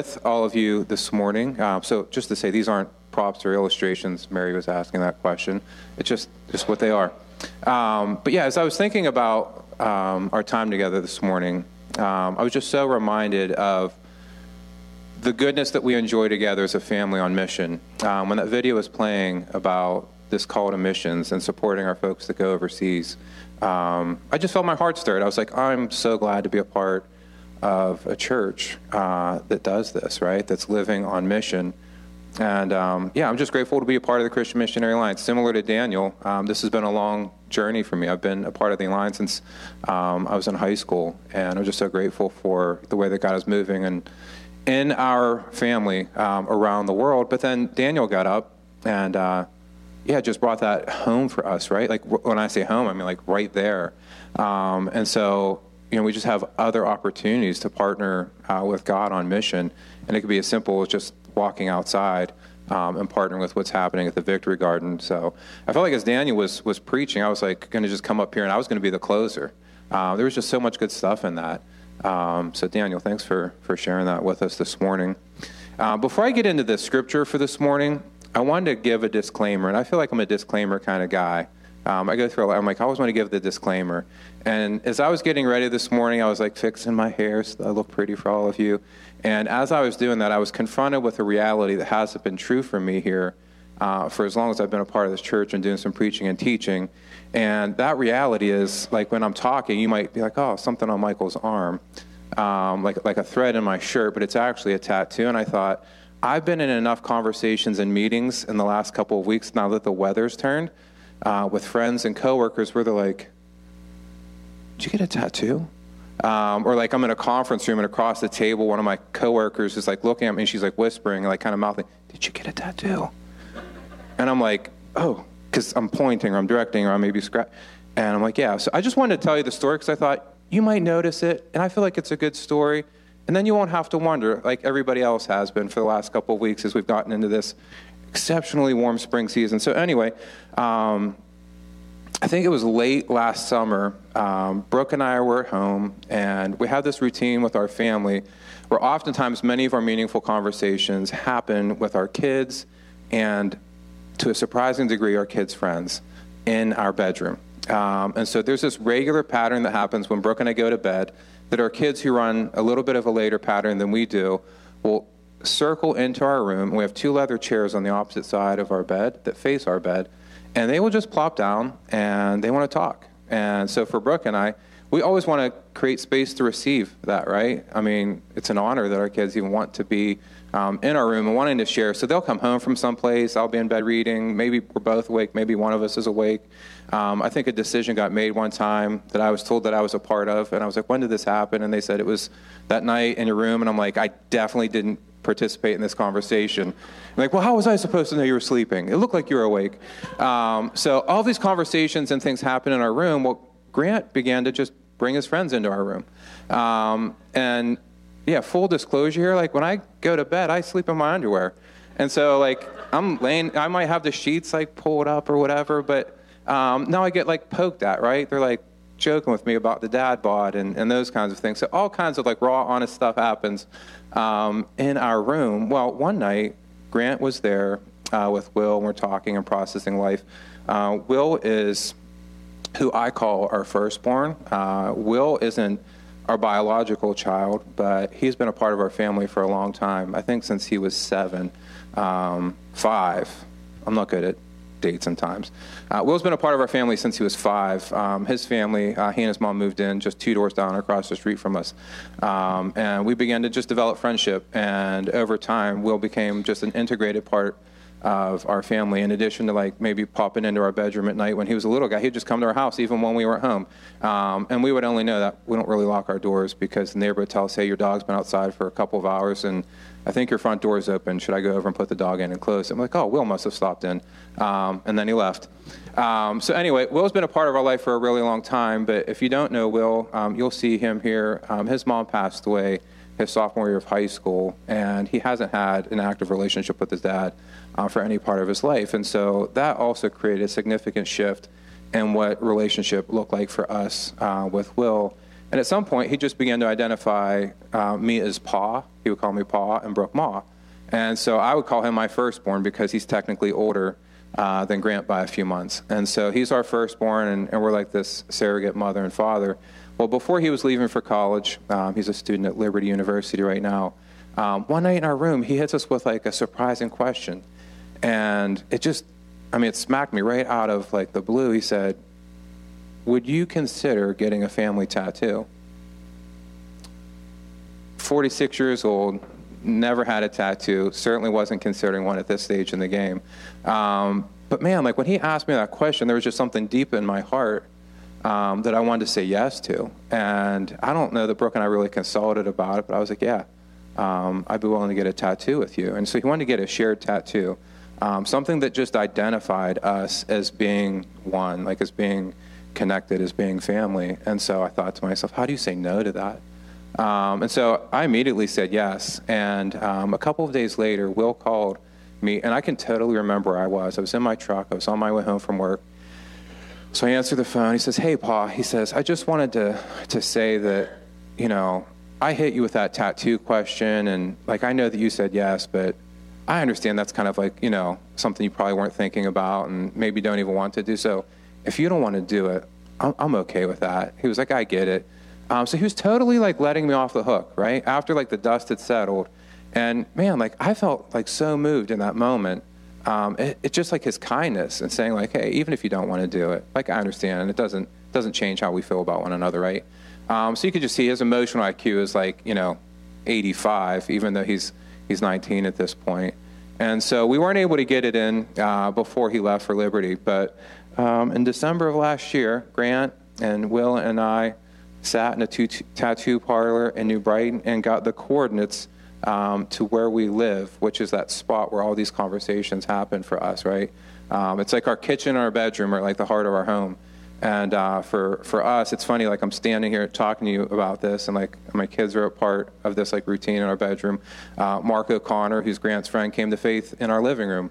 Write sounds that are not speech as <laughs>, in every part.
with all of you this morning. Uh, so, just to say, these aren't props or illustrations. Mary was asking that question. It's just just what they are. Um, but yeah, as I was thinking about um, our time together this morning, um, I was just so reminded of the goodness that we enjoy together as a family on mission. Um, when that video was playing about this call to missions and supporting our folks that go overseas, um, I just felt my heart stirred. I was like, I'm so glad to be a part of a church uh, that does this, right? That's living on mission. And um, yeah, I'm just grateful to be a part of the Christian Missionary Alliance. Similar to Daniel, um, this has been a long journey for me. I've been a part of the Alliance since um, I was in high school, and I'm just so grateful for the way that God is moving and in our family um, around the world. But then Daniel got up and uh, yeah, just brought that home for us, right? Like when I say home, I mean like right there. Um, and so you know, we just have other opportunities to partner uh, with God on mission, and it could be as simple as just walking outside um, and partnering with what's happening at the Victory Garden. So I felt like as Daniel was was preaching, I was like going to just come up here and I was going to be the closer. Uh, there was just so much good stuff in that. Um, so Daniel, thanks for for sharing that with us this morning. Uh, before I get into the scripture for this morning, I wanted to give a disclaimer, and I feel like I'm a disclaimer kind of guy. Um, I go through. I'm like, I always want to give the disclaimer. And as I was getting ready this morning, I was like fixing my hair so I look pretty for all of you. And as I was doing that, I was confronted with a reality that hasn't been true for me here uh, for as long as I've been a part of this church and doing some preaching and teaching. And that reality is like when I'm talking, you might be like, oh, something on Michael's arm, um, like, like a thread in my shirt, but it's actually a tattoo. And I thought, I've been in enough conversations and meetings in the last couple of weeks now that the weather's turned uh, with friends and coworkers where they're like, Did you get a tattoo? Um, or like I'm in a conference room and across the table, one of my coworkers is like looking at me and she's like whispering, like kind of mouthing, Did you get a tattoo? And I'm like, Oh, because I'm pointing or I'm directing or I may be scratch. And I'm like, Yeah. So I just wanted to tell you the story because I thought you might notice it. And I feel like it's a good story. And then you won't have to wonder, like everybody else has been for the last couple of weeks as we've gotten into this exceptionally warm spring season. So, anyway, um, I think it was late last summer. Um, Brooke and I were at home, and we had this routine with our family where oftentimes many of our meaningful conversations happen with our kids and, to a surprising degree, our kids' friends in our bedroom. Um, and so there's this regular pattern that happens when Brooke and I go to bed that our kids who run a little bit of a later pattern than we do will circle into our room. We have two leather chairs on the opposite side of our bed that face our bed, and they will just plop down and they want to talk. And so for Brooke and I, we always want to create space to receive that, right? I mean, it's an honor that our kids even want to be um, in our room and wanting to share. So they'll come home from someplace. I'll be in bed reading. Maybe we're both awake. Maybe one of us is awake. Um, I think a decision got made one time that I was told that I was a part of, and I was like, "When did this happen?" And they said it was that night in your room, and I'm like, "I definitely didn't participate in this conversation. I'm like, well, how was I supposed to know you were sleeping? It looked like you were awake. Um, so all these conversations and things happen in our room. Well, Grant began to just bring his friends into our room. Um, and yeah, full disclosure here, like when I go to bed, I sleep in my underwear. And so like I'm laying, I might have the sheets like pulled up or whatever, but um, now I get like poked at, right? They're like, joking with me about the dad bod and, and those kinds of things. So all kinds of like raw, honest stuff happens um, in our room. Well, one night, Grant was there uh, with Will, and we're talking and processing life. Uh, Will is who I call our firstborn. Uh, Will isn't our biological child, but he's been a part of our family for a long time. I think since he was seven, um, five. I'm not good at dates and times. Uh, Will's been a part of our family since he was five. Um, his family, uh, he and his mom moved in just two doors down across the street from us. Um, and we began to just develop friendship. And over time, Will became just an integrated part of our family. In addition to like maybe popping into our bedroom at night when he was a little guy, he'd just come to our house even when we were at home. Um, and we would only know that we don't really lock our doors because the neighbor would tell us, hey, your dog's been outside for a couple of hours and I think your front door is open. Should I go over and put the dog in and close? I'm like, oh, Will must have stopped in. Um, and then he left. Um, so, anyway, Will's been a part of our life for a really long time. But if you don't know Will, um, you'll see him here. Um, his mom passed away his sophomore year of high school, and he hasn't had an active relationship with his dad uh, for any part of his life. And so that also created a significant shift in what relationship looked like for us uh, with Will And at some point, he just began to identify uh, me as Pa. He would call me Pa, and Brooke Ma. And so I would call him my firstborn because he's technically older uh, than Grant by a few months. And so he's our firstborn, and, and, we're like this surrogate mother and father. Well, before he was leaving for college, um, he's a student at Liberty University right now. Um, one night in our room, he hits us with like a surprising question. And it just, I mean, it smacked me right out of like the blue. He said, Would you consider getting a family tattoo? 46 years old, never had a tattoo, certainly wasn't considering one at this stage in the game. Um, but man, like when he asked me that question, there was just something deep in my heart um, that I wanted to say yes to. And I don't know that Brooke and I really consulted about it, but I was like, yeah, um, I'd be willing to get a tattoo with you. And so he wanted to get a shared tattoo, um, something that just identified us as being one, like as being connected, as being family. And so I thought to myself, how do you say no to that? Um, and so I immediately said yes. And um, a couple of days later, Will called me, and I can totally remember where I was. I was in my truck, I was on my way home from work. So I answered the phone. He says, Hey, Pa, he says, I just wanted to, to say that, you know, I hit you with that tattoo question, and like I know that you said yes, but I understand that's kind of like, you know, something you probably weren't thinking about and maybe don't even want to do. So if you don't want to do it, I'm, I'm okay with that. He was like, I get it. Um, so he was totally like letting me off the hook, right? After like the dust had settled. And man, like I felt like so moved in that moment. Um, it, it's just like his kindness and saying like, hey, even if you don't want to do it, like I understand, and it doesn't doesn't change how we feel about one another, right? Um, so you could just see his emotional IQ is like you know, 85, even though he's he's 19 at this point. And so we weren't able to get it in uh, before he left for Liberty. But um, in December of last year, Grant and Will and I sat in a tattoo parlor in New Brighton and got the coordinates um, to where we live, which is that spot where all these conversations happen for us, right? Um, it's like our kitchen or our bedroom or like the heart of our home. And uh, for, for us, it's funny, like I'm standing here talking to you about this, and like my kids are a part of this like routine in our bedroom. Uh, Mark O'Connor, who's Grant's friend, came to faith in our living room.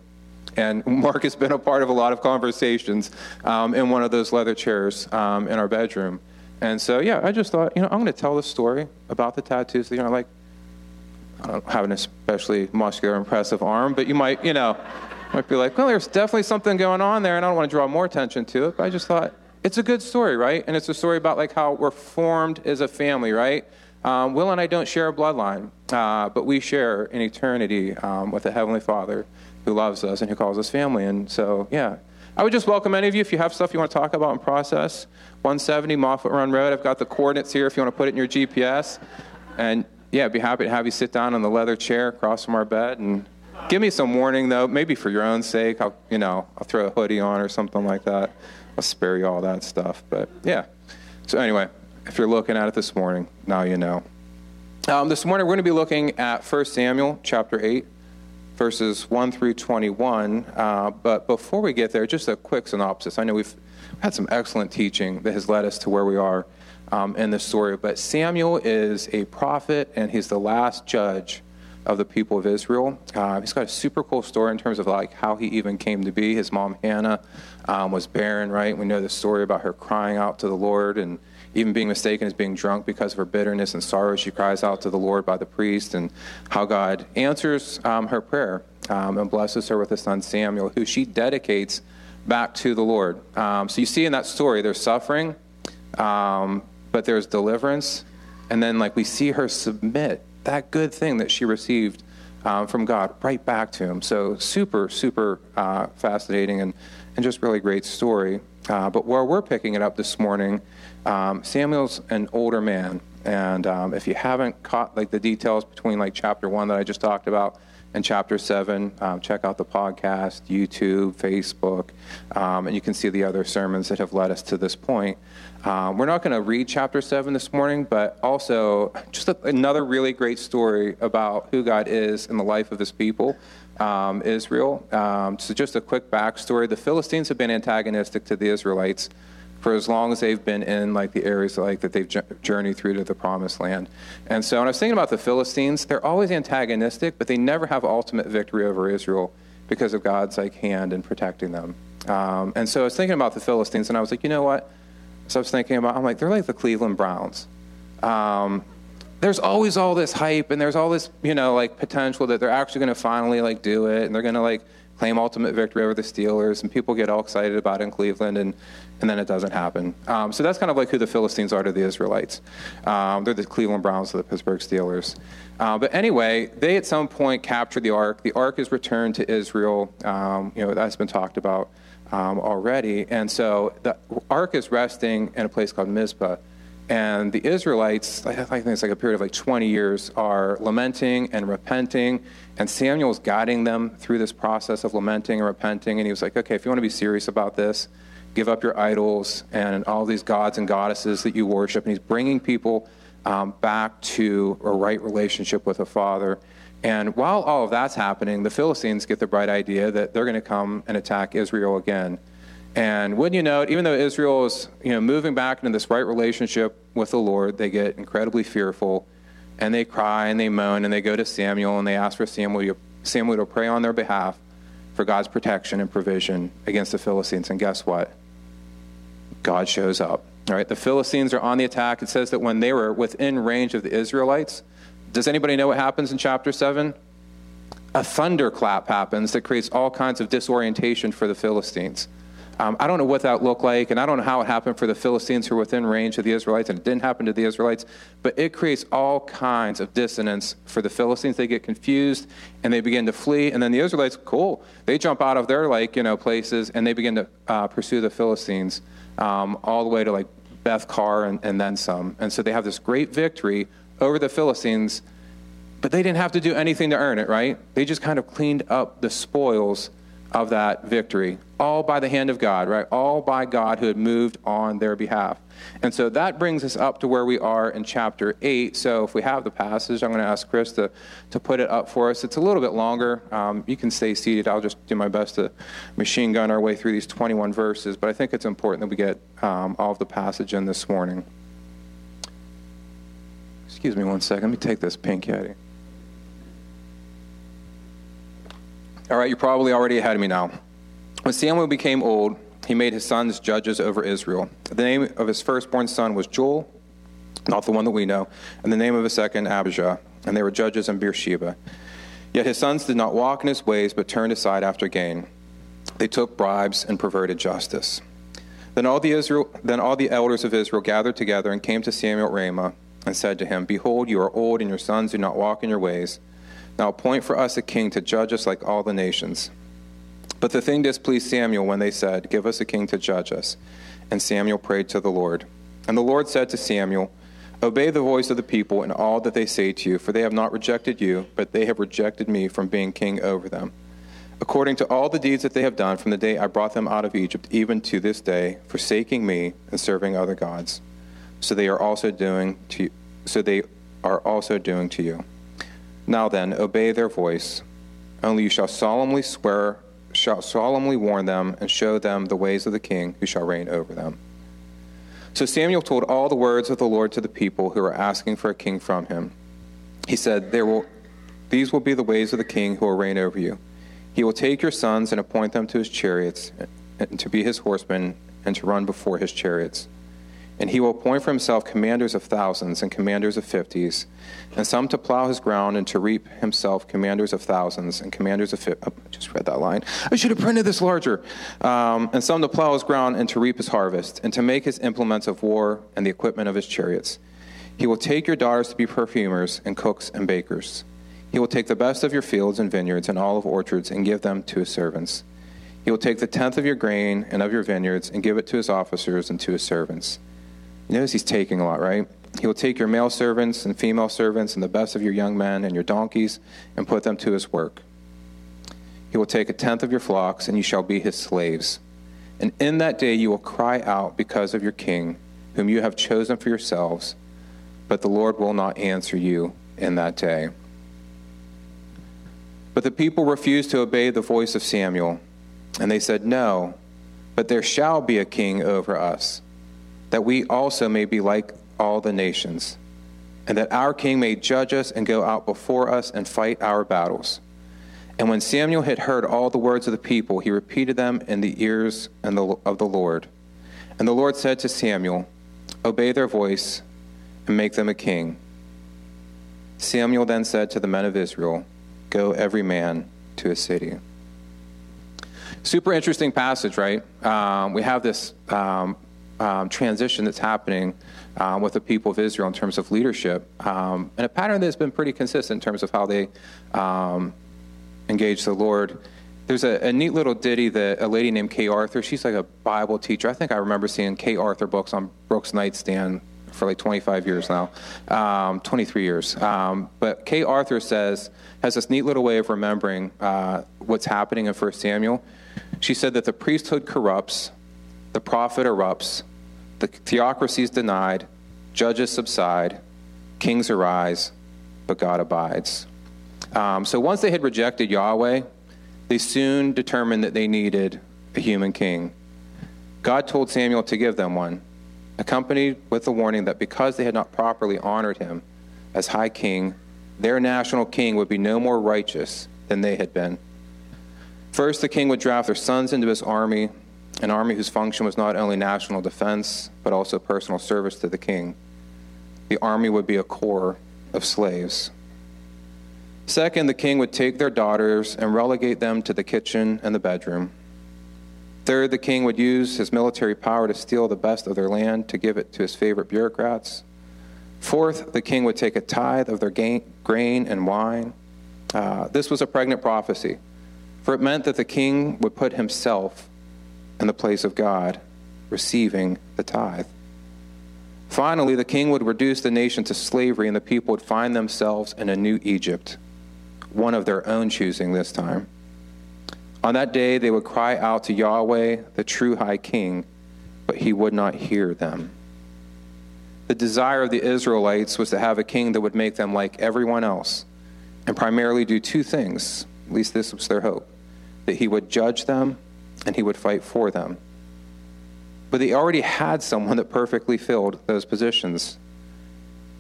And Mark has been a part of a lot of conversations um, in one of those leather chairs um, in our bedroom. And so, yeah, I just thought, you know, I'm going to tell the story about the tattoos. You know, like, I don't have an especially muscular, impressive arm, but you might, you know, might be like, well, there's definitely something going on there, and I don't want to draw more attention to it. But I just thought it's a good story, right? And it's a story about like how we're formed as a family, right? Um, Will and I don't share a bloodline, uh, but we share an eternity um, with the Heavenly Father who loves us and who calls us family. And so, yeah, I would just welcome any of you if you have stuff you want to talk about and process. 170 Moffat Run Road. I've got the coordinates here if you want to put it in your GPS. And yeah, I'd be happy to have you sit down on the leather chair across from our bed and give me some warning though, maybe for your own sake. I'll, you know, I'll throw a hoodie on or something like that. I'll spare you all that stuff. But yeah. So anyway, if you're looking at it this morning, now you know. Um, this morning we're going to be looking at 1 Samuel chapter 8 verses 1 through 21. Uh, but before we get there, just a quick synopsis. I know we've had some excellent teaching that has led us to where we are um, in this story. But Samuel is a prophet, and he's the last judge of the people of Israel. Uh, he's got a super cool story in terms of like how he even came to be. His mom Hannah um, was barren, right? We know the story about her crying out to the Lord and even being mistaken as being drunk because of her bitterness and sorrow, she cries out to the Lord by the priest, and how God answers um, her prayer um, and blesses her with a son, Samuel, who she dedicates back to the Lord. Um, so you see in that story, there's suffering, um, but there's deliverance, and then like we see her submit that good thing that she received um, from God right back to him. So super, super uh, fascinating and, and just really great story. Uh, but where we're picking it up this morning um, Samuel's an older man, and um, if you haven't caught like the details between like chapter one that I just talked about and chapter seven, um, check out the podcast, YouTube, Facebook, um, and you can see the other sermons that have led us to this point. Um, we're not going to read chapter seven this morning, but also just a, another really great story about who God is in the life of His people. Um, Israel. so, just a quick backstory: the Philistines have been antagonistic to the Israelites for as long as they've been in like the areas like that they've journeyed through to the promised land. And so when I was thinking about the Philistines, they're always antagonistic, but they never have ultimate victory over Israel because of God's like hand in protecting them. Um, and so I was thinking about the Philistines, and I was like, you know what? So I was thinking about, I'm like, they're like the Cleveland Browns. um, there's always all this hype and there's all this, you know, like potential that they're actually going to finally like do it and they're going to like claim ultimate victory over the Steelers and people get all excited about it in Cleveland and, and then it doesn't happen. Um, so that's kind of like who the Philistines are to the Israelites. Um, they're the Cleveland Browns to the Pittsburgh Steelers. Uh, but anyway, they at some point captured the ark. The ark is returned to Israel. Um, you know, that's been talked about um, already. And so the ark is resting in a place called Mizpah. And the Israelites, I think it's like a period of like 20 years, are lamenting and repenting. And Samuel's guiding them through this process of lamenting and repenting. And he was like, okay, if you want to be serious about this, give up your idols and all these gods and goddesses that you worship. And he's bringing people um, back to a right relationship with a Father. And while all of that's happening, the Philistines get the bright idea that they're going to come and attack Israel again. And wouldn't you know it, even though Israel is you know, moving back into this right relationship with the Lord, they get incredibly fearful and they cry and they moan and they go to Samuel and they ask for Samuel, Samuel to pray on their behalf for God's protection and provision against the Philistines. And guess what? God shows up. All right, the Philistines are on the attack. It says that when they were within range of the Israelites, does anybody know what happens in chapter 7? A thunderclap happens that creates all kinds of disorientation for the Philistines. Um, I don't know what that looked like, and I don't know how it happened for the Philistines who were within range of the Israelites, and it didn't happen to the Israelites, but it creates all kinds of dissonance for the Philistines. They get confused and they begin to flee, and then the Israelites, cool, they jump out of their like you know places and they begin to uh, pursue the Philistines um, all the way to like Beth Car and, and then some, and so they have this great victory over the Philistines, but they didn't have to do anything to earn it, right? They just kind of cleaned up the spoils of that victory, all by the hand of God, right? All by God who had moved on their behalf. And so that brings us up to where we are in chapter 8. So if we have the passage, I'm going to ask Chris to, to put it up for us. It's a little bit longer. Um, you can stay seated. I'll just do my best to machine gun our way through these 21 verses, but I think it's important that we get um, all of the passage in this morning. Excuse me one second. Let me take this pink caddy. All right, you're probably already ahead of me now. When Samuel became old, he made his sons judges over Israel. The name of his firstborn son was Joel, not the one that we know, and the name of his second, Abijah, and they were judges in Beersheba. Yet his sons did not walk in his ways, but turned aside after gain. They took bribes and perverted justice. Then all the Israel, then all the elders of Israel gathered together and came to Samuel at Ramah and said to him, Behold, you are old, and your sons do not walk in your ways. Now appoint for us a king to judge us like all the nations. But the thing displeased Samuel when they said, Give us a king to judge us. And Samuel prayed to the Lord. And the Lord said to Samuel, Obey the voice of the people in all that they say to you, for they have not rejected you, but they have rejected me from being king over them. According to all the deeds that they have done from the day I brought them out of Egypt, even to this day, forsaking me and serving other gods. So they are also doing to you, so they are also doing to you. Now then, obey their voice. Only you shall solemnly swear, shall solemnly warn them, and show them the ways of the king who shall reign over them. So Samuel told all the words of the Lord to the people who were asking for a king from him. He said, there will, These will be the ways of the king who will reign over you. He will take your sons and appoint them to his chariots, and to be his horsemen, and to run before his chariots. And he will appoint for himself commanders of thousands and commanders of fifties, and some to plow his ground and to reap himself commanders of thousands and commanders of fifties. Oh, I just read that line. I should have printed this larger. Um, and some to plow his ground and to reap his harvest, and to make his implements of war and the equipment of his chariots. He will take your daughters to be perfumers and cooks and bakers. He will take the best of your fields and vineyards and olive orchards and give them to his servants. He will take the tenth of your grain and of your vineyards and give it to his officers and to his servants. Notice he's taking a lot, right? He will take your male servants and female servants and the best of your young men and your donkeys and put them to his work. He will take a tenth of your flocks, and you shall be his slaves. And in that day you will cry out because of your king, whom you have chosen for yourselves, but the Lord will not answer you in that day. But the people refused to obey the voice of Samuel, and they said, No, but there shall be a king over us that we also may be like all the nations, and that our king may judge us and go out before us and fight our battles. And when Samuel had heard all the words of the people, he repeated them in the ears of the Lord. And the Lord said to Samuel, Obey their voice, and make them a king. Samuel then said to the men of Israel, Go every man to his city. Super interesting passage, right? Um, we have this um, um, transition that's happening um, with the people of Israel in terms of leadership, um, and a pattern that's been pretty consistent in terms of how they um, engage the Lord. There's a, a, neat little ditty that a lady named Kay Arthur, she's like a Bible teacher. I think I remember seeing Kay Arthur books on Brooke's nightstand for like 25 years now, um, 23 years. Um, but Kay Arthur says, has this neat little way of remembering uh, what's happening in 1 Samuel. She said that the priesthood corrupts, the prophet erupts, the theocracy is denied, judges subside, kings arise, but God abides. Um, so once they had rejected Yahweh, they soon determined that they needed a human king. God told Samuel to give them one accompanied with the warning that because they had not properly honored him as high king, their national king would be no more righteous than they had been. First, the king would draft their sons into his army, an army whose function was not only national defense, but also personal service to the king. The army would be a corps of slaves. Second, the king would take their daughters and relegate them to the kitchen and the bedroom. Third, the king would use his military power to steal the best of their land to give it to his favorite bureaucrats. Fourth, the king would take a tithe of their gain, grain and wine. Uh, this was a pregnant prophecy, for it meant that the king would put himself in the place of God, receiving the tithe. Finally, the king would reduce the nation to slavery, and the people would find themselves in a new Egypt, one of their own choosing this time. On that day, they would cry out to Yahweh, the true high king, but he would not hear them. The desire of the Israelites was to have a king that would make them like everyone else and primarily do two things. At least this was their hope that he would judge them and he would fight for them. But they already had someone that perfectly filled those positions.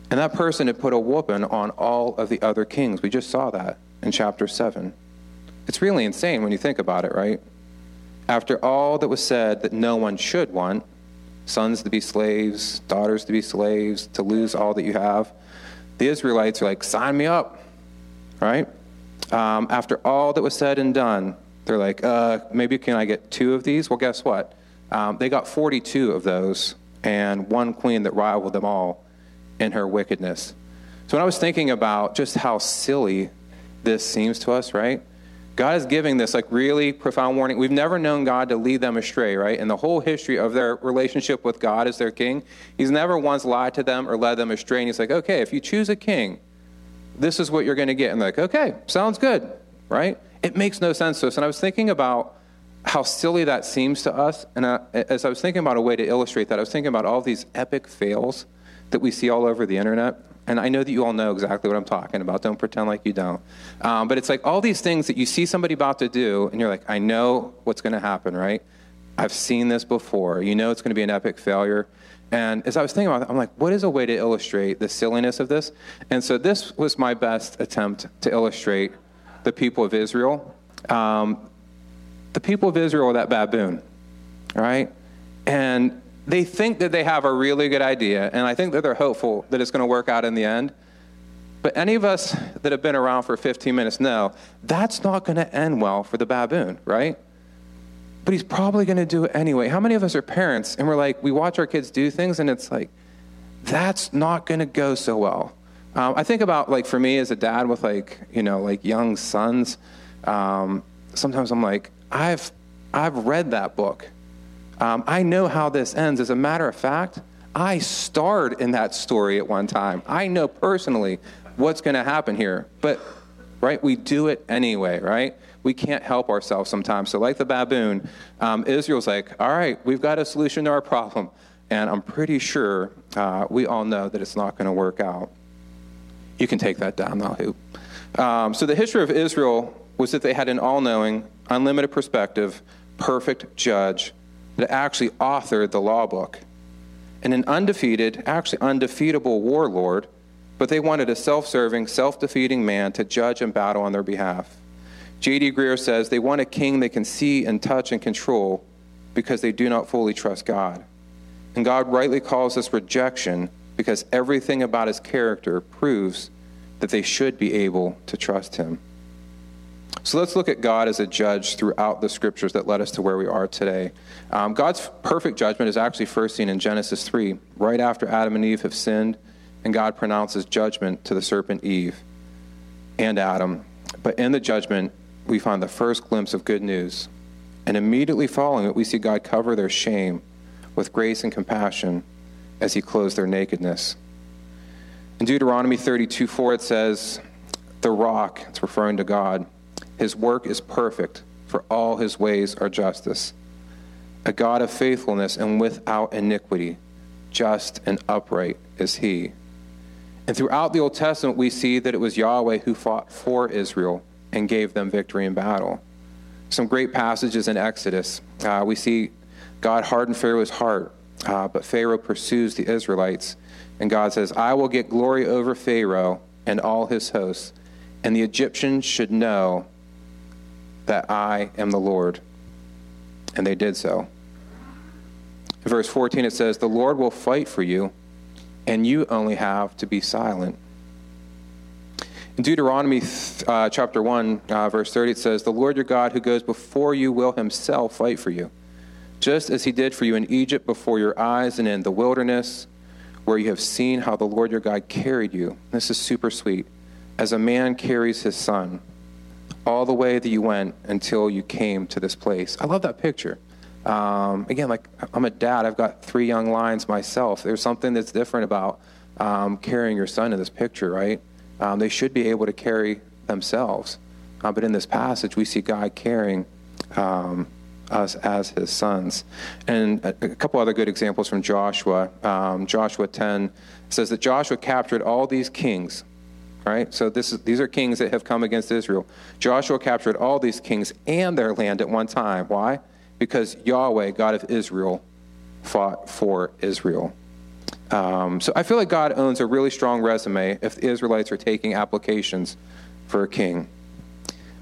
And that person had put a whooping on all of the other kings. We just saw that in chapter 7. It's really insane when you think about it, right? After all that was said that no one should want sons to be slaves, daughters to be slaves, to lose all that you have, the Israelites are like, sign me up, right? Um, after all that was said and done, they're like, uh, maybe can I get two of these? Well, guess what? Um, they got 42 of those, and one queen that rivaled them all in her wickedness. So when I was thinking about just how silly this seems to us, right? God is giving this like really profound warning. We've never known God to lead them astray, right? In the whole history of their relationship with God as their king, He's never once lied to them or led them astray. And He's like, okay, if you choose a king, this is what you're going to get. And they're like, okay, sounds good, right? It makes no sense to us. And I was thinking about how silly that seems to us. And I, as I was thinking about a way to illustrate that, I was thinking about all these epic fails that we see all over the internet and I know that you all know exactly what I'm talking about. Don't pretend like you don't. Um, but it's like all these things that you see somebody about to do, and you're like, I know what's going to happen, right? I've seen this before. You know it's going to be an epic failure. And as I was thinking about it, I'm like, what is a way to illustrate the silliness of this? And so this was my best attempt to illustrate the people of Israel. Um, the people of Israel are that baboon, right? And they think that they have a really good idea, and I think that they're hopeful that it's going to work out in the end. But any of us that have been around for 15 minutes know that's not going to end well for the baboon, right? But he's probably going to do it anyway. How many of us are parents and we're like, we watch our kids do things and it's like, that's not going to go so well. Um, I think about like for me as a dad with like, you know, like young sons, um, sometimes I'm like, I've, I've read that book um, I know how this ends. As a matter of fact, I starred in that story at one time. I know personally what's going to happen here. But, right, we do it anyway, right? We can't help ourselves sometimes. So, like the baboon, um, Israel's like, all right, we've got a solution to our problem. And I'm pretty sure uh, we all know that it's not going to work out. You can take that down now, Hoop. Um, so, the history of Israel was that they had an all knowing, unlimited perspective, perfect judge that actually authored the law book. And an undefeated, actually undefeatable warlord, but they wanted a self serving, self defeating man to judge and battle on their behalf. J.D. Greear says they want a king they can see and touch and control because they do not fully trust God. And God rightly calls this rejection because everything about his character proves that they should be able to trust him. So let's look at God as a judge throughout the scriptures that led us to where we are today. Um, God's perfect judgment is actually first seen in Genesis 3, right after Adam and Eve have sinned, and God pronounces judgment to the serpent Eve and Adam. But in the judgment, we find the first glimpse of good news. And immediately following it, we see God cover their shame with grace and compassion as he clothes their nakedness. In Deuteronomy 32 4, it says, The rock, it's referring to God, his work is perfect, for all his ways are justice. A God of faithfulness and without iniquity, just and upright is he. And throughout the Old Testament, we see that it was Yahweh who fought for Israel and gave them victory in battle. Some great passages in Exodus. Uh, we see God hardened Pharaoh's heart, uh, but Pharaoh pursues the Israelites. And God says, I will get glory over Pharaoh and all his hosts, and the Egyptians should know that I am the Lord. And they did so. In verse 14, it says, The Lord will fight for you, and you only have to be silent. In Deuteronomy uh, chapter 1, uh, verse 30, it says, The Lord your God who goes before you will himself fight for you, just as he did for you in Egypt before your eyes and in the wilderness, where you have seen how the Lord your God carried you. This is super sweet. As a man carries his son all the way that you went until you came to this place. I love that picture. Um, again, like I'm a dad, I've got three young lions myself. There's something that's different about um, carrying your son in this picture, right? Um, they should be able to carry themselves. Uh, but in this passage, we see God carrying um, us as his sons. And a, a, couple other good examples from Joshua. Um, Joshua 10 says that Joshua captured all these kings right? So this is, these are kings that have come against Israel. Joshua captured all these kings and their land at one time. Why? Because Yahweh, God of Israel, fought for Israel. Um, so I feel like God owns a really strong resume if the Israelites are taking applications for a king.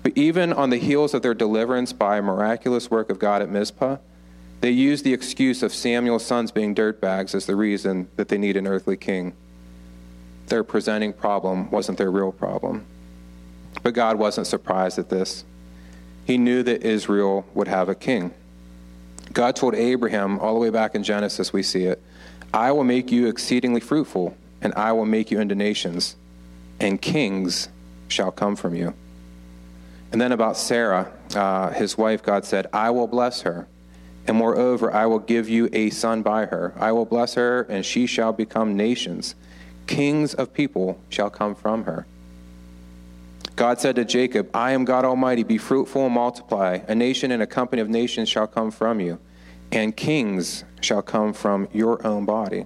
But even on the heels of their deliverance by a miraculous work of God at Mizpah, they use the excuse of Samuel's sons being dirtbags as the reason that they need an earthly king their presenting problem wasn't their real problem. But God wasn't surprised at this. He knew that Israel would have a king. God told Abraham, all the way back in Genesis, we see it I will make you exceedingly fruitful, and I will make you into nations, and kings shall come from you. And then about Sarah, uh, his wife, God said, I will bless her, and moreover, I will give you a son by her. I will bless her, and she shall become nations Kings of people shall come from her. God said to Jacob, I am God Almighty, be fruitful and multiply. A nation and a company of nations shall come from you, and kings shall come from your own body.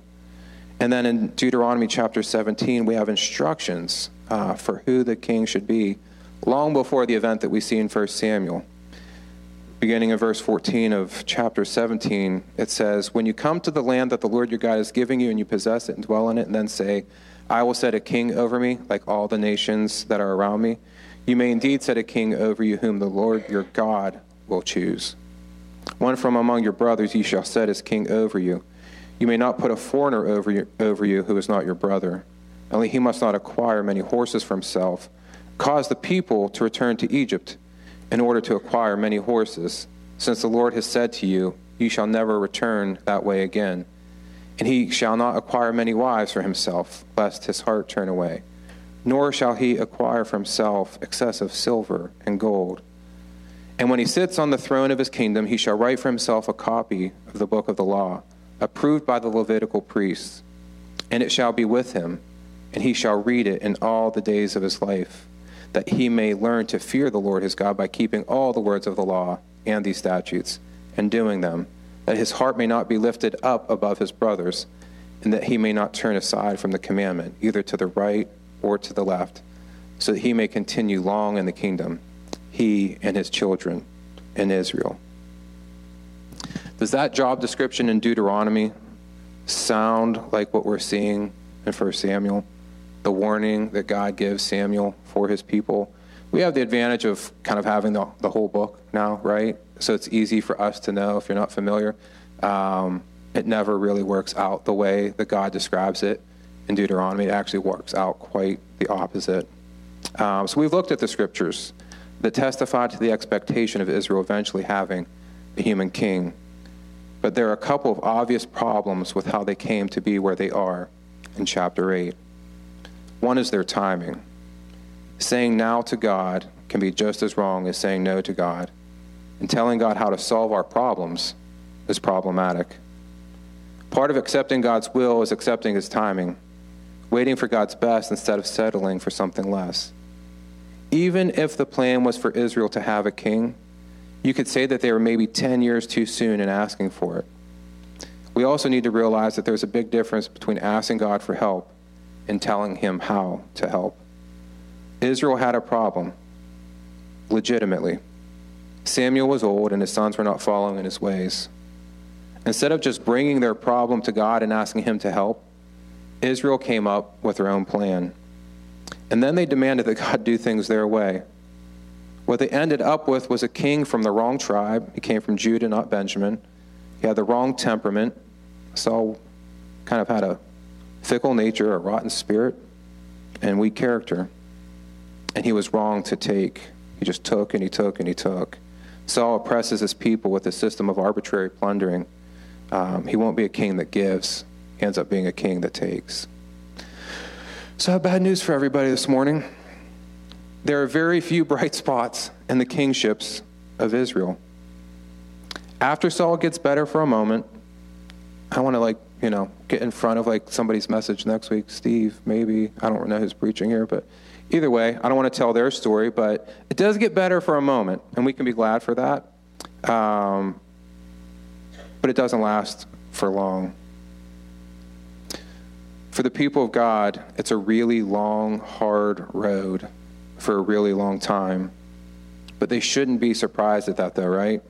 And then in Deuteronomy chapter 17, we have instructions uh, for who the king should be long before the event that we see in 1 Samuel beginning of verse 14 of chapter 17, it says, When you come to the land that the Lord your God is giving you and you possess it and dwell in it, and then say, I will set a king over me, like all the nations that are around me, you may indeed set a king over you whom the Lord your God will choose. One from among your brothers you shall set as king over you. You may not put a foreigner over you, over you who is not your brother. Only he must not acquire many horses for himself. Cause the people to return to Egypt in order to acquire many horses, since the Lord has said to you, You shall never return that way again. And he shall not acquire many wives for himself, lest his heart turn away. Nor shall he acquire for himself excessive silver and gold. And when he sits on the throne of his kingdom, he shall write for himself a copy of the book of the law, approved by the Levitical priests. And it shall be with him, and he shall read it in all the days of his life that he may learn to fear the Lord his God by keeping all the words of the law and these statutes and doing them, that his heart may not be lifted up above his brothers, and that he may not turn aside from the commandment, either to the right or to the left, so that he may continue long in the kingdom, he and his children in Israel. Does that job description in Deuteronomy sound like what we're seeing in 1 Samuel? The warning that God gives Samuel for his people. We have the advantage of kind of having the, the whole book now, right? So it's easy for us to know if you're not familiar. Um, it never really works out the way that God describes it in Deuteronomy. It actually works out quite the opposite. Um, so we've looked at the scriptures that testify to the expectation of Israel eventually having a human king. But there are a couple of obvious problems with how they came to be where they are in chapter 8. One is their timing. Saying now to God can be just as wrong as saying no to God. And telling God how to solve our problems is problematic. Part of accepting God's will is accepting His timing, waiting for God's best instead of settling for something less. Even if the plan was for Israel to have a king, you could say that they were maybe 10 years too soon in asking for it. We also need to realize that there's a big difference between asking God for help and telling Him how to help. Israel had a problem, legitimately. Samuel was old and his sons were not following in his ways. Instead of just bringing their problem to God and asking Him to help, Israel came up with their own plan. And then they demanded that God do things their way. What they ended up with was a king from the wrong tribe. He came from Judah, not Benjamin. He had the wrong temperament. Saul kind of had a fickle nature, a rotten spirit, and weak character. And he was wrong to take. He just took and he took and he took. Saul oppresses his people with a system of arbitrary plundering. Um, he won't be a king that gives, he ends up being a king that takes. So, I have bad news for everybody this morning. There are very few bright spots in the kingships of Israel. After Saul gets better for a moment, I want to like, you know, get in front of like somebody's message next week. Steve, maybe. I don't know who's preaching here, but either way, I don't want to tell their story, but it does get better for a moment, and we can be glad for that. Um, but it doesn't last for long. For the people of God, it's a really long, hard road for a really long time. But they shouldn't be surprised at that, though, right?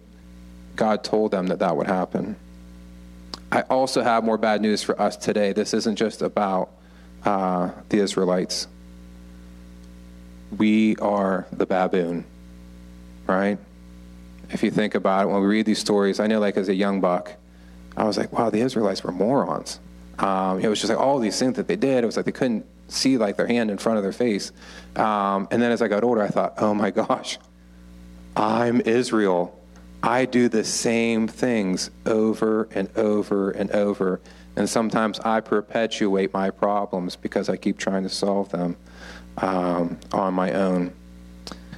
God told them that that would happen. I also have more bad news for us today. This isn't just about uh, the Israelites. We are the baboon, right? if you think about it, when we read these stories, I know like as a young buck, I was like, wow, the Israelites were morons. Um, it was just like all these things that they did. It was like they couldn't see like their hand in front of their face. Um, and then as I got older, I thought, oh my gosh, I'm Israel. I do the same things over and over and over. And sometimes I perpetuate my problems because I keep trying to solve them um, on my own.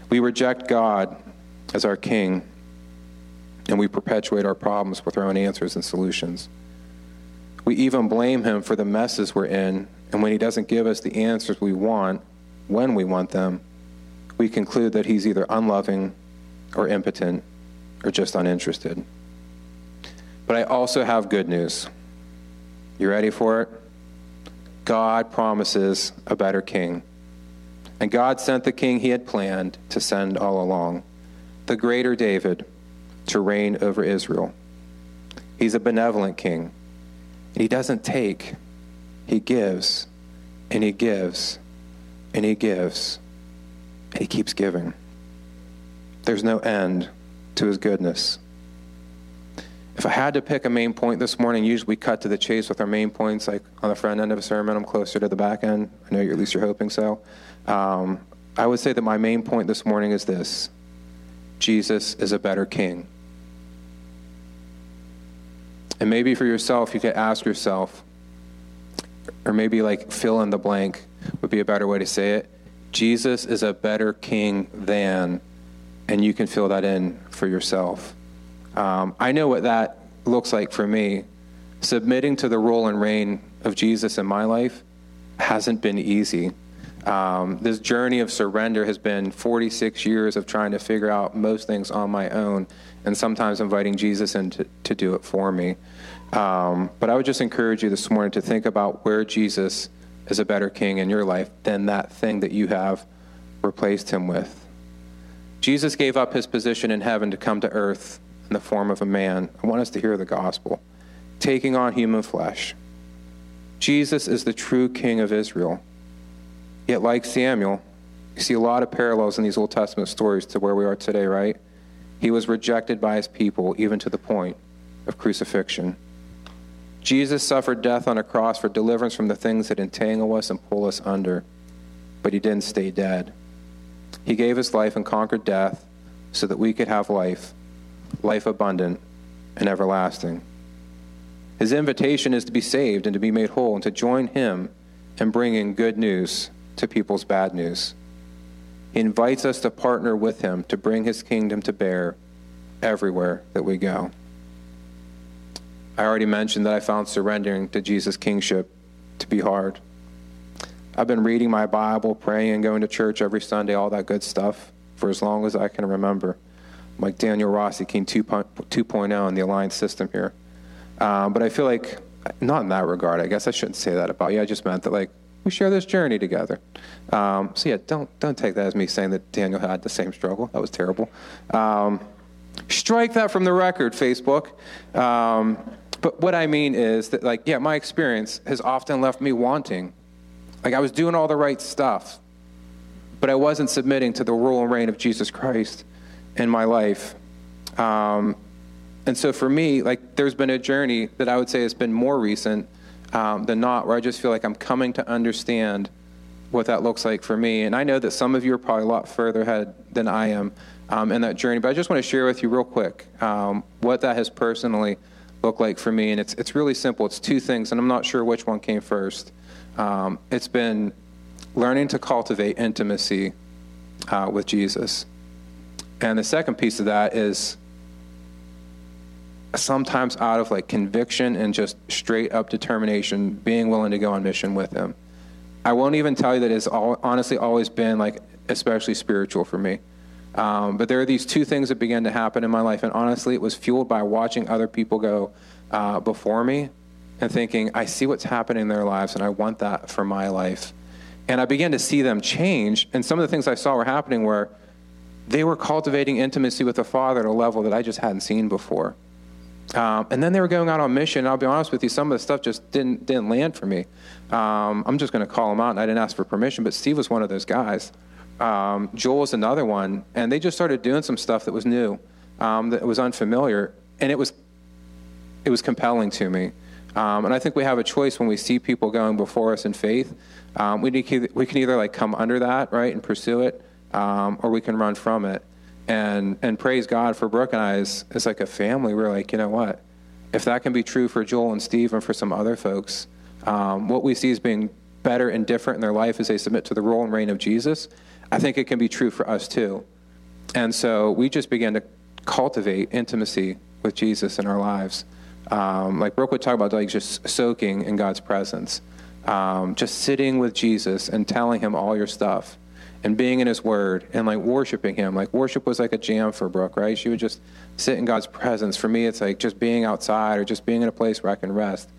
We reject God as our king and we perpetuate our problems with our own answers and solutions. We even blame him for the messes we're in, and when he doesn't give us the answers we want, when we want them, we conclude that he's either unloving or impotent or just uninterested. But I also have good news. You ready for it? God promises a better king. And God sent the king he had planned to send all along, the greater David to reign over Israel. He's a benevolent king. And he doesn't take, he gives, and he gives, and he gives, and he keeps giving. There's no end to his goodness. If I had to pick a main point this morning, usually we cut to the chase with our main points, like on the front end of a sermon. I'm closer to the back end. I know at least you're hoping so. Um, I would say that my main point this morning is this Jesus is a better king. And maybe for yourself, you could ask yourself, or maybe like fill in the blank would be a better way to say it. Jesus is a better king than, and you can fill that in for yourself. Um, I know what that looks like for me. Submitting to the rule and reign of Jesus in my life hasn't been easy. Um, this journey of surrender has been 46 years of trying to figure out most things on my own and sometimes inviting Jesus in to, to do it for me. Um, but I would just encourage you this morning to think about where Jesus is a better king in your life than that thing that you have replaced him with. Jesus gave up his position in heaven to come to earth in the form of a man. I want us to hear the gospel, taking on human flesh. Jesus is the true king of Israel. Yet, like Samuel, you see a lot of parallels in these Old Testament stories to where we are today, right? He was rejected by his people, even to the point of crucifixion. Jesus suffered death on a cross for deliverance from the things that entangle us and pull us under, but he didn't stay dead. He gave his life and conquered death so that we could have life, life abundant and everlasting. His invitation is to be saved and to be made whole and to join him in bringing good news to people's bad news. He invites us to partner with him to bring his kingdom to bear everywhere that we go. I already mentioned that I found surrendering to Jesus' kingship to be hard. I've been reading my Bible, praying, and going to church every Sunday, all that good stuff for as long as I can remember. I'm like Daniel Rossi, King 2.0 in the Alliance system here. Um, but I feel like, not in that regard, I guess I shouldn't say that about you. I just meant that, like, we share this journey together. Um, so yeah, don't don't take that as me saying that Daniel had the same struggle. That was terrible. Um, strike that from the record, Facebook. Um, but what I mean is that, like, yeah, my experience has often left me wanting. Like, I was doing all the right stuff, but I wasn't submitting to the rule and reign of Jesus Christ in my life. Um, and so for me, like, there's been a journey that I would say has been more recent um, than not, where I just feel like I'm coming to understand what that looks like for me. And I know that some of you are probably a lot further ahead than I am um, in that journey, but I just want to share with you real quick um, what that has personally looked like for me. And it's, it's really simple. It's two things, and I'm not sure which one came first. Um, it's been learning to cultivate intimacy uh, with Jesus. And the second piece of that is sometimes out of like conviction and just straight up determination, being willing to go on mission with Him. I won't even tell you that it's all, honestly always been like especially spiritual for me. Um, but there are these two things that began to happen in my life, and honestly, it was fueled by watching other people go uh, before me and thinking, I see what's happening in their lives, and I want that for my life. And I began to see them change, and some of the things I saw were happening where they were cultivating intimacy with the Father at a level that I just hadn't seen before. Um, and then they were going out on mission. And I'll be honest with you, some of the stuff just didn't didn't land for me. Um, I'm just going to call them out, and I didn't ask for permission, but Steve was one of those guys. Um, Joel was another one, and they just started doing some stuff that was new, um, that was unfamiliar, and it was it was compelling to me. Um, and I think we have a choice when we see people going before us in faith. Um, we, need, we can either like come under that, right, and pursue it, um, or we can run from it. And and praise God for Brooke and I as, as like a family. We're like, you know what? If that can be true for Joel and Steve and for some other folks, um, what we see as being better and different in their life as they submit to the rule and reign of Jesus I think it can be true for us too. And so we just began to cultivate intimacy with Jesus in our lives. Um, like Brooke would talk about, like just soaking in God's presence, um, just sitting with Jesus and telling him all your stuff, and being in His Word and like worshiping Him. Like worship was like a jam for Brooke, right? She would just sit in God's presence. For me, it's like just being outside or just being in a place where I can rest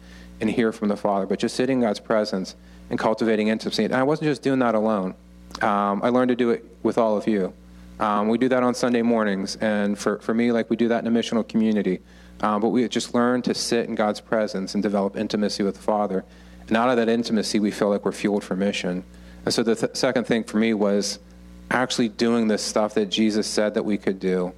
and hear from the Father. But just sitting in God's presence and cultivating intimacy. And I wasn't just doing that alone. Um, I learned to do it with all of you. Um, we do that on Sunday mornings, and for, for me, like we do that in a missional community. Um, but we just learn to sit in God's presence and develop intimacy with the Father. And out of that intimacy, we feel like we're fueled for mission. And so the th- second thing for me was actually doing the stuff that Jesus said that we could do,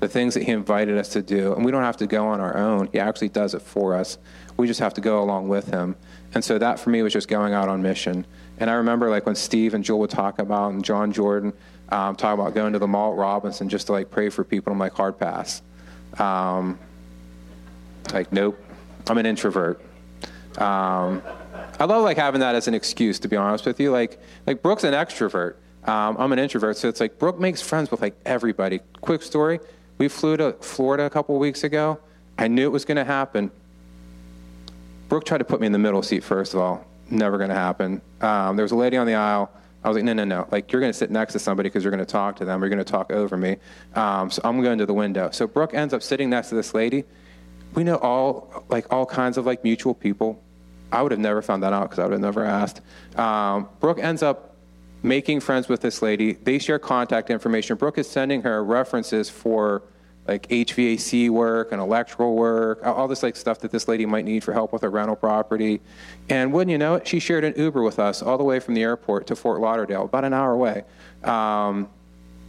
the things that He invited us to do. And we don't have to go on our own, He actually does it for us. We just have to go along with Him. And so that for me was just going out on mission. And I remember like when Steve and Joel would talk about, and John Jordan um, talk about going to the mall at Robinson just to like pray for people. I'm like, hard pass. Um, like, nope, I'm an introvert. Um, I love like having that as an excuse, to be honest with you. Like, like Brooke's an extrovert. Um, I'm an introvert, so it's like Brooke makes friends with like everybody. Quick story: we flew to Florida a couple weeks ago. I knew it was going to happen. Brooke tried to put me in the middle seat first of all never going to happen. Um, there was a lady on the aisle. I was like, no, no, no. Like, you're going to sit next to somebody because you're going to talk to them. Or you're going to talk over me. Um, so I'm going to the window. So Brooke ends up sitting next to this lady. We know all, like, all kinds of, like, mutual people. I would have never found that out because I would have never asked. Um, Brooke ends up making friends with this lady. They share contact information. Brooke is sending her references for like HVAC work and electrical work, all this like stuff that this lady might need for help with a rental property. And wouldn't you know it, she shared an Uber with us all the way from the airport to Fort Lauderdale, about an hour away. Um,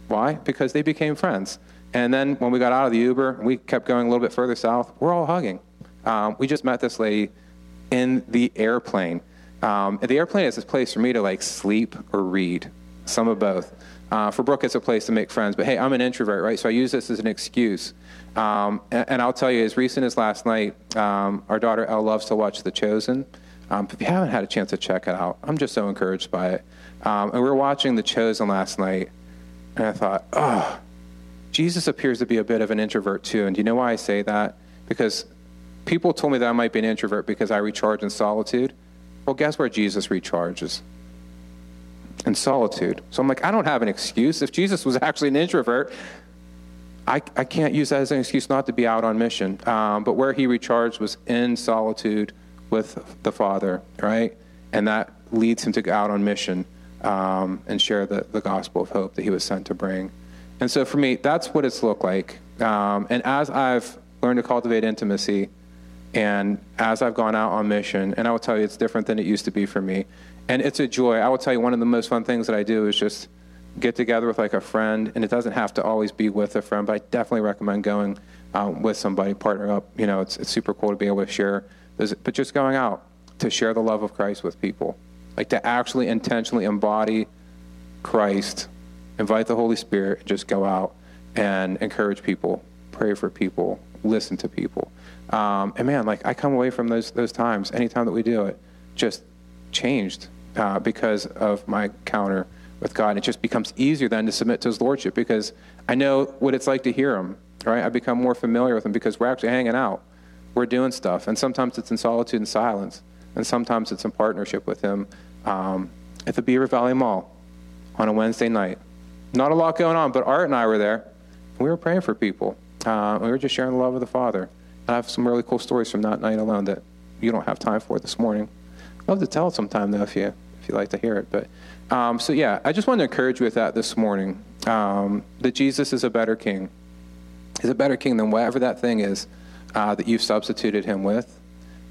why? Because they became friends. And then when we got out of the Uber, we kept going a little bit further south. We're all hugging. Um, we just met this lady in the airplane. Um, the airplane is a place for me to like sleep or read, some of both. Uh, for Brooke, it's a place to make friends. But hey, I'm an introvert, right? So I use this as an excuse. Um, and, and, I'll tell you, as recent as last night, um, our daughter Elle loves to watch The Chosen. Um, if you haven't had a chance to check it out, I'm just so encouraged by it. Um, and we were watching The Chosen last night, and I thought, oh, Jesus appears to be a bit of an introvert too. And do you know why I say that? Because people told me that I might be an introvert because I recharge in solitude. Well, guess where Jesus recharges? In solitude. So I'm like, I don't have an excuse. If Jesus was <laughs> actually an introvert, I, I can't use that as an excuse not to be out on mission. Um, but where he recharged was in solitude with the Father, right? And that leads him to go out on mission um, and share the, the gospel of hope that he was sent to bring. And so for me, that's what it's looked like. Um, and as I've learned to cultivate intimacy, and as I've gone out on mission, and I will tell you, it's different than it used to be for me. And it's a joy. I will tell you, one of the most fun things that I do is just get together with like a friend, and it doesn't have to always be with a friend, but I definitely recommend going um, with somebody, partner up. You know, it's, it's super cool to be able to share, those, but just going out to share the love of Christ with people, like to actually intentionally embody Christ invite the Holy Spirit, just go out and encourage people, pray for people, listen to people. Um, and man, like I come away from those those times, anytime that we do it, just changed uh, because of my encounter with God. It just becomes easier then to submit to His lordship because I know what it's like to hear Him. Right, I become more familiar with Him because we're actually hanging out, we're doing stuff, and sometimes it's in solitude and silence, and sometimes it's in partnership with Him um, at the Beaver Valley Mall on a Wednesday night not a lot going on, but Art and I were there. We were praying for people. Uh, we were just sharing the love of the Father. I have some really cool stories from that night alone that you don't have time for this morning. I'd love to tell it sometime though, if you if you like to hear it. But um, so yeah, I just want to encourage you with that this morning. Um, that Jesus is a better King. He's a better King than whatever that thing is uh, that you've substituted him with.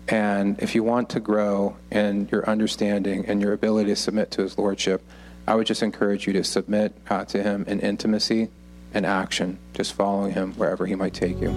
And if you want to grow in your understanding and your ability to submit to his lordship, I would just encourage you to submit uh, to Him in intimacy and action, just following Him wherever He might take you.